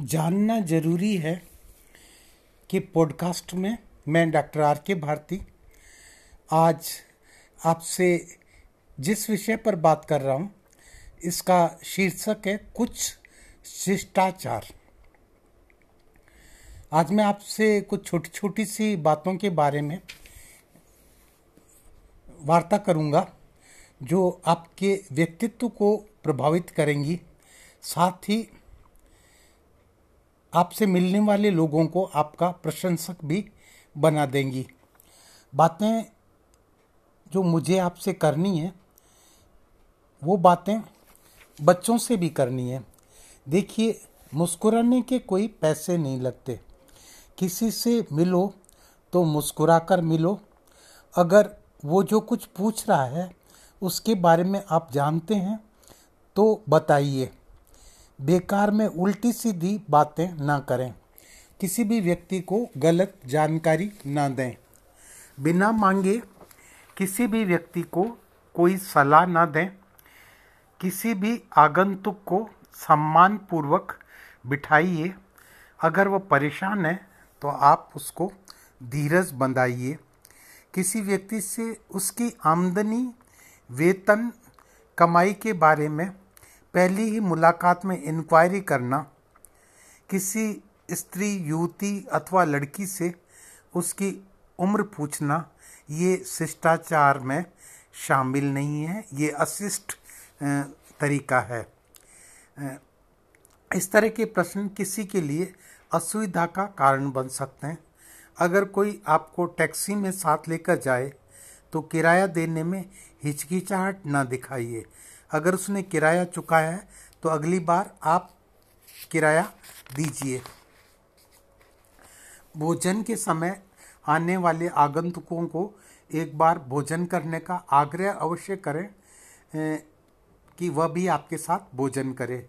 जानना ज़रूरी है कि पॉडकास्ट में मैं डॉक्टर आर के भारती आज आपसे जिस विषय पर बात कर रहा हूँ, इसका शीर्षक है कुछ शिष्टाचार। आज मैं आपसे कुछ छोटी छोटी सी बातों के बारे में वार्ता करूँगा, जो आपके व्यक्तित्व को प्रभावित करेंगी, साथ ही आपसे मिलने वाले लोगों को आपका प्रशंसक भी बना देंगी। बातें जो मुझे आपसे करनी है, वो बातें बच्चों से भी करनी है। देखिए, मुस्कुराने के कोई पैसे नहीं लगते। किसी से मिलो तो मुस्कुरा कर मिलो। अगर वो जो कुछ पूछ रहा है, उसके बारे में आप जानते हैं तो बताइए। बेकार में उल्टी सीधी बातें ना करें। किसी भी व्यक्ति को गलत जानकारी ना दें। बिना मांगे किसी भी व्यक्ति को कोई सलाह ना दें। किसी भी आगंतुक को सम्मानपूर्वक बिठाइए। अगर वो परेशान है तो आप उसको धीरज बंधाइए। किसी व्यक्ति से उसकी आमदनी, वेतन, कमाई के बारे में पहली ही मुलाकात में इंक्वायरी करना, किसी स्त्री, युवती अथवा लड़की से उसकी उम्र पूछना, ये शिष्टाचार में शामिल नहीं है, ये अशिष्ट तरीका है। इस तरह के प्रश्न किसी के लिए असुविधा का कारण बन सकते हैं। अगर कोई आपको टैक्सी में साथ लेकर जाए तो किराया देने में हिचकिचाहट ना दिखाइए। अगर उसने किराया चुकाया है तो अगली बार आप किराया दीजिए। भोजन के समय आने वाले आगंतुकों को एक बार भोजन करने का आग्रह अवश्य करें कि वह भी आपके साथ भोजन करे।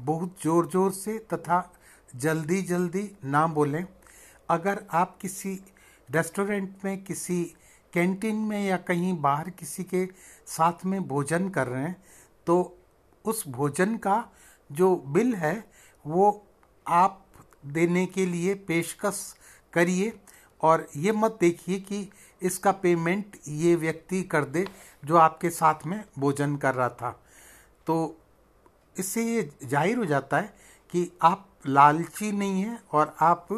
बहुत ज़ोर ज़ोर से तथा जल्दी जल्दी ना बोलें। अगर आप किसी रेस्टोरेंट में किसी कैंटीन में या कहीं बाहर किसी के साथ में भोजन कर रहे हैं तो उस भोजन का जो बिल है, वो आप देने के लिए पेशकश करिए और ये मत देखिए कि इसका पेमेंट ये व्यक्ति कर दे जो आपके साथ में भोजन कर रहा था। तो इससे ये ज़ाहिर हो जाता है कि आप लालची नहीं हैं और आप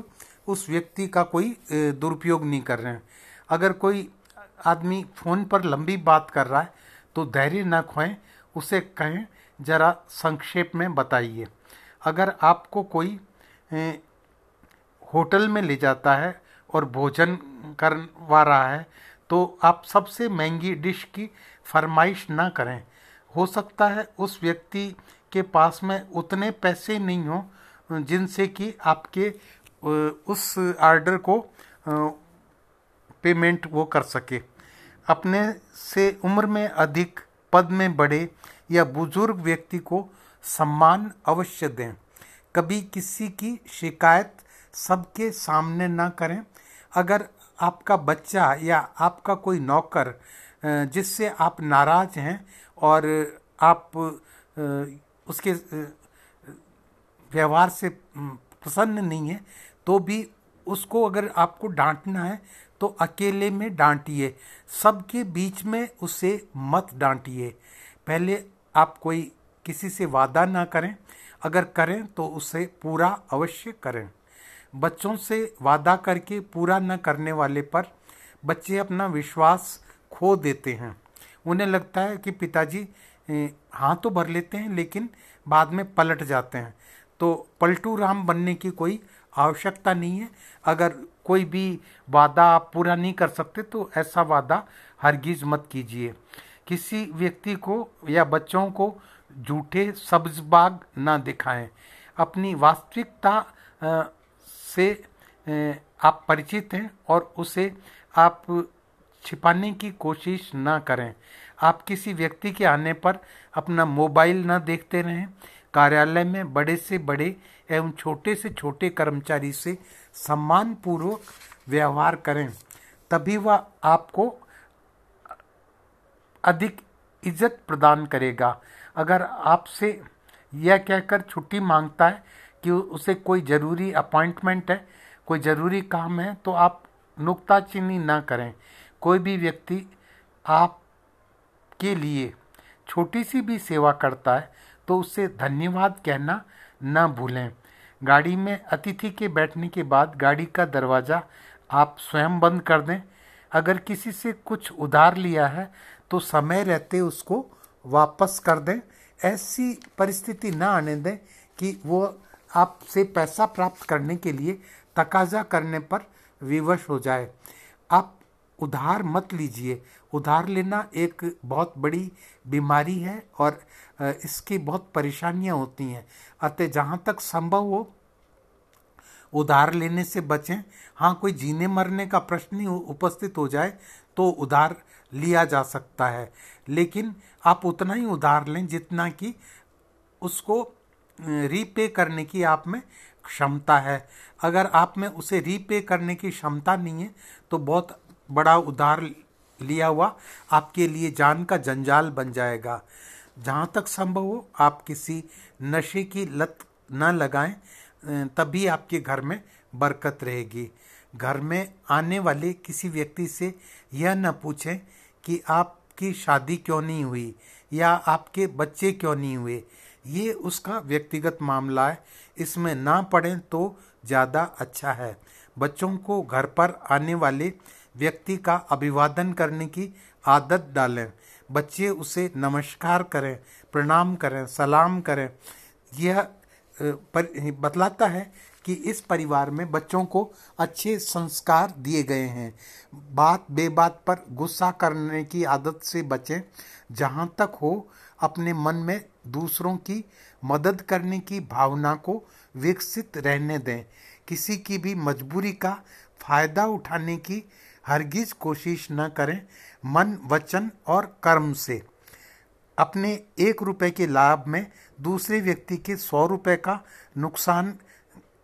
उस व्यक्ति का कोई दुरुपयोग नहीं कर रहे हैं। अगर कोई आदमी फ़ोन पर लंबी बात कर रहा है तो धैर्य न खोएँ उसे कहें ज़रा संक्षेप में बताइए। अगर आपको कोई ए, होटल में ले जाता है और भोजन करवा रहा है तो आप सबसे महँगी डिश की फरमाइश ना करें। हो सकता है उस व्यक्ति के पास में उतने पैसे नहीं हो जिनसे कि आपके उस आर्डर को पेमेंट वो कर सके। अपने से उम्र में अधिक पद में बड़े या बुज़ुर्ग व्यक्ति को सम्मान अवश्य दें। कभी किसी की शिकायत सबके सामने ना करें। अगर आपका बच्चा या आपका कोई नौकर जिससे आप नाराज़ हैं और आप उसके व्यवहार से प्रसन्न नहीं है तो भी उसको अगर आपको डांटना है तो अकेले में डांटिए, सबके बीच में उसे मत डांटिए। पहले आप कोई किसी से वादा ना करें, अगर करें तो उसे पूरा अवश्य करें। बच्चों से वादा करके पूरा न करने वाले पर बच्चे अपना विश्वास खो देते हैं। उन्हें लगता है कि पिताजी हाँ तो भर लेते हैं, लेकिन बाद में पलट जाते हैं। तो पलटू राम बनने की कोई आवश्यकता नहीं है। अगर कोई भी वादा आप पूरा नहीं कर सकते तो ऐसा वादा हरगिज मत कीजिए। किसी व्यक्ति को या बच्चों को झूठे सब्जबाग ना दिखाएँ। अपनी वास्तविकता से आप परिचित हैं और उसे आप छिपाने की कोशिश ना करें। आप किसी व्यक्ति के आने पर अपना मोबाइल ना देखते रहें। कार्यालय में बड़े से बड़े एवं छोटे से छोटे कर्मचारी से सम्मान पूर्वक व्यवहार करें, तभी वह आपको अधिक इज़्ज़त प्रदान करेगा। अगर आपसे यह कहकर छुट्टी माँगता है कि उसे कोई ज़रूरी अपॉइंटमेंट है, कोई ज़रूरी काम है तो आप नुक्ताचीनी ना करें। कोई भी व्यक्ति आपके लिए छोटी सी भी सेवा करता है तो उससे धन्यवाद कहना ना भूलें। गाड़ी में अतिथि के बैठने के बाद गाड़ी का दरवाज़ा आप स्वयं बंद कर दें। अगर किसी से कुछ उधार लिया है तो समय रहते उसको वापस कर दें। ऐसी परिस्थिति ना आने दें कि वो आपसे पैसा प्राप्त करने के लिए तकाजा करने पर विवश हो जाए। आप उधार मत लीजिए। उधार लेना एक बहुत बड़ी बीमारी है और इसकी बहुत परेशानियाँ होती हैं। अतः जहाँ तक संभव हो, उधार लेने से बचें। हाँ कोई जीने मरने का प्रश्न ही उपस्थित हो जाए तो उधार लिया जा सकता है। लेकिन आप उतना ही उधार लें जितना कि उसको रीपे करने की आप में क्षमता है। अगर आप में उसे रीपे करने की क्षमता नहीं है तो बहुत बड़ा उधार लिया हुआ आपके लिए जान का जंजाल बन जाएगा। जहाँ तक संभव हो, आप किसी नशे की लत न लगाएँ तभी आपके घर में बरकत रहेगी। घर में आने वाले किसी व्यक्ति से यह न पूछें कि आपकी शादी क्यों नहीं हुई या आपके बच्चे क्यों नहीं हुए। ये उसका व्यक्तिगत मामला है। इसमें ना पढ़ें तो ज़्यादा अच्छा है। बच्चों को घर पर आने वाले व्यक्ति का अभिवादन करने की आदत डालें। बच्चे उसे नमस्कार करें प्रणाम करें सलाम करें। यह पर, बतलाता है कि इस परिवार में बच्चों को अच्छे संस्कार दिए गए हैं। बात बेबात पर गुस्सा करने की आदत से बचें जहाँ तक हो अपने मन में दूसरों की मदद करने की भावना को विकसित रहने दें। किसी की भी मजबूरी का फ़ायदा उठाने की हरगिज कोशिश न करें मन, वचन और कर्म से। अपने एक रुपए के लाभ में दूसरे व्यक्ति के सौ रुपए का नुकसान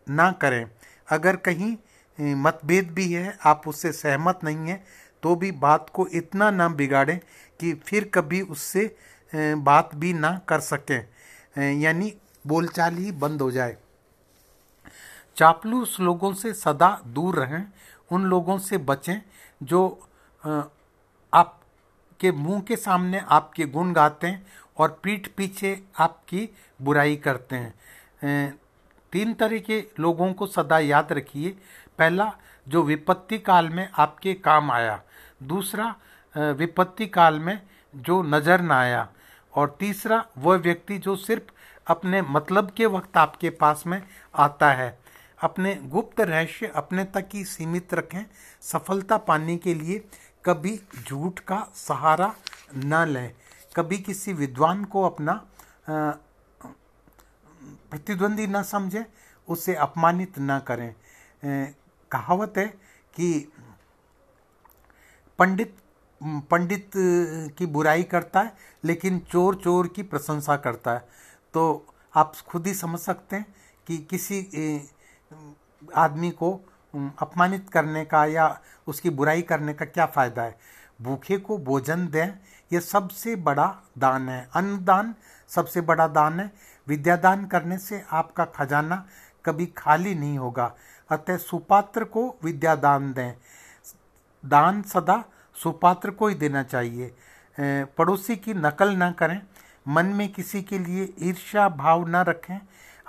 ना करें। अगर कहीं मतभेद भी है, आप उससे सहमत नहीं हैं तो भी बात को इतना ना बिगाड़ें कि फिर कभी उससे बात भी ना कर सकें। यानी बोलचाल ही बंद हो जाए। चापलूस लोगों से सदा दूर रहें उन लोगों से बचें जो आपके मुँह के सामने आपके गुण गाते हैं और पीठ पीछे आपकी बुराई करते हैं। तीन तरह के लोगों को सदा याद रखिए। पहला, जो विपत्ति काल में आपके काम आया। दूसरा विपत्ति काल में जो नज़र ना आया। और तीसरा, वह व्यक्ति जो सिर्फ़ अपने मतलब के वक्त आपके पास में आता है। अपने गुप्त रहस्य अपने तक ही सीमित रखें, सफलता पाने के लिए कभी झूठ का सहारा न लें। कभी किसी विद्वान को अपना प्रतिद्वंदी न समझें, उसे अपमानित न करें। कहावत है कि पंडित पंडित की बुराई करता है, लेकिन चोर चोर की प्रशंसा करता है। तो आप खुद ही समझ सकते हैं कि किसी आदमी को अपमानित करने का या उसकी बुराई करने का क्या फ़ायदा है? भूखे को भोजन दें यह सबसे बड़ा दान है। अन्नदान सबसे बड़ा दान है। विद्यादान करने से आपका खजाना कभी खाली नहीं होगा। अतः सुपात्र को विद्यादान दें। दान सदा सुपात्र को ही देना चाहिए। पड़ोसी की नकल न करें। मन में किसी के लिए ईर्ष्या भाव न रखें।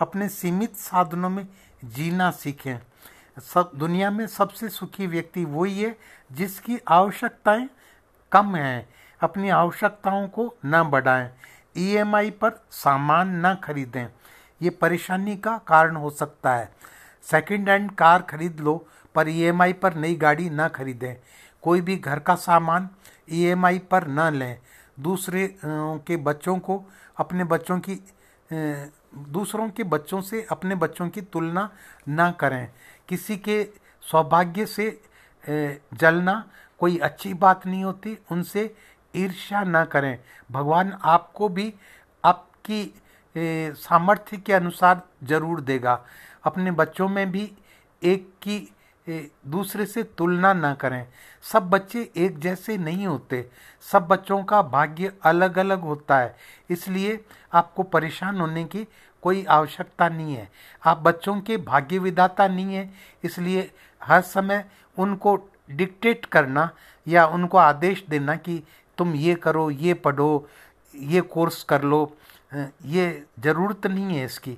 अपने सीमित साधनों में जीना सीखें। सब, दुनिया में सबसे सुखी व्यक्ति वही है जिसकी आवश्यकताएँ कम हैं। अपनी आवश्यकताओं को न बढ़ाएँ। ईएमआई पर सामान न खरीदें। ये परेशानी का कारण हो सकता है। सेकंड हैंड कार खरीद लो, पर ईएमआई पर नई गाड़ी न खरीदें। कोई भी घर का सामान ईएमआई पर न लें। दूसरे के बच्चों को, अपने बच्चों की दूसरों के बच्चों से, अपने बच्चों की तुलना न करें। किसी के सौभाग्य से जलना कोई अच्छी बात नहीं होती, उनसे ईर्ष्या ना करें। भगवान आपको भी आपकी सामर्थ्य के अनुसार ज़रूर देगा। अपने बच्चों में भी एक की दूसरे से तुलना ना करें। सब बच्चे एक जैसे नहीं होते। सब बच्चों का भाग्य अलग अलग होता है। इसलिए आपको परेशान होने की कोई आवश्यकता नहीं है। आप बच्चों के भाग्य विदाता नहीं है। इसलिए हर समय उनको डिक्टेट करना या उनको आदेश देना कि तुम ये करो, ये पढ़ो, ये कोर्स कर लो। ये ज़रूरत नहीं है इसकी।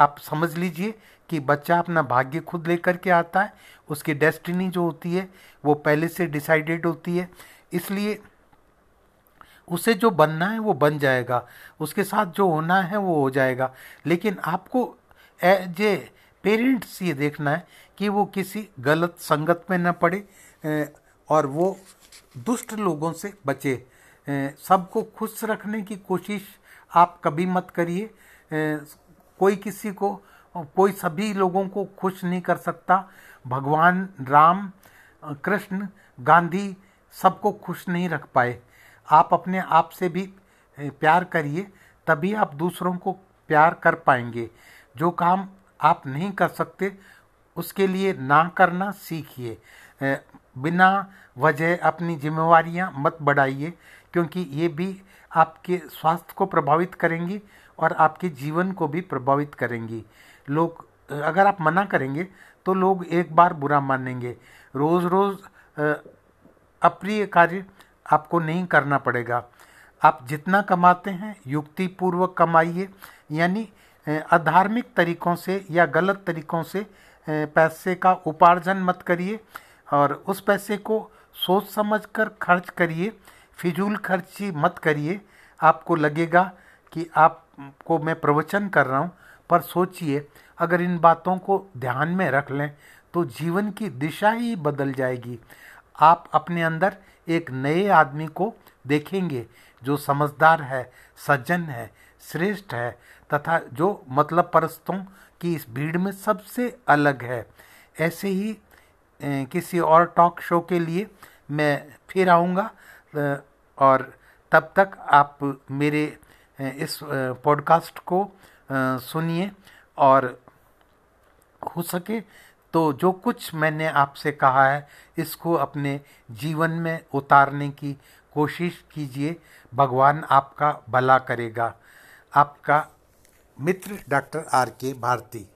आप समझ लीजिए कि बच्चा अपना भाग्य खुद लेकर के आता है, उसकी डेस्टिनी जो होती है, वो पहले से डिसाइडेड होती है। इसलिए उसे जो बनना है, वो बन जाएगा। उसके साथ जो होना है, वो हो जाएगा। लेकिन आपको एज ए पेरेंट्स ये देखना है कि वो किसी गलत संगत में न पड़े और वो दुष्ट लोगों से बचे। सबको खुश रखने की कोशिश आप कभी मत करिए। कोई किसी को कोई सभी लोगों को खुश नहीं कर सकता। भगवान राम, कृष्ण, गांधी सबको खुश नहीं रख पाए। आप अपने आप से भी प्यार करिए, तभी आप दूसरों को प्यार कर पाएँगे। जो काम आप नहीं कर सकते, उसके लिए ना करना सीखिए। बिना वजह अपनी जिम्मेवारियाँ मत बढ़ाइए, क्योंकि ये भी आपके स्वास्थ्य को प्रभावित करेंगी और आपके जीवन को भी प्रभावित करेंगी। लोग, अगर आप मना करेंगे तो लोग एक बार बुरा मानेंगे रोज़ रोज़ अप्रिय कार्य आपको नहीं करना पड़ेगा। आप जितना कमाते हैं, युक्तिपूर्वक कमाइए, यानी अधार्मिक तरीकों से या गलत तरीकों से पैसे का उपार्जन मत करिए और उस पैसे को सोच समझ कर खर्च करिए, फिजूल खर्ची मत करिए। आपको लगेगा कि आपको मैं प्रवचन कर रहा हूँ पर सोचिए, अगर इन बातों को ध्यान में रख लें तो जीवन की दिशा ही बदल जाएगी। आप अपने अंदर एक नए आदमी को देखेंगे, जो समझदार है, सज्जन है, श्रेष्ठ है, तथा जो मतलब परस्तों की इस भीड़ में सबसे अलग है। ऐसे ही किसी और टॉक शो के लिए मैं फिर आऊँगा और तब तक आप मेरे इस पॉडकास्ट को सुनिए और हो सके तो जो कुछ मैंने आपसे कहा है, इसको अपने जीवन में उतारने की कोशिश कीजिए। भगवान आपका भला करेगा। आपका मित्र डॉक्टर आर के भारती।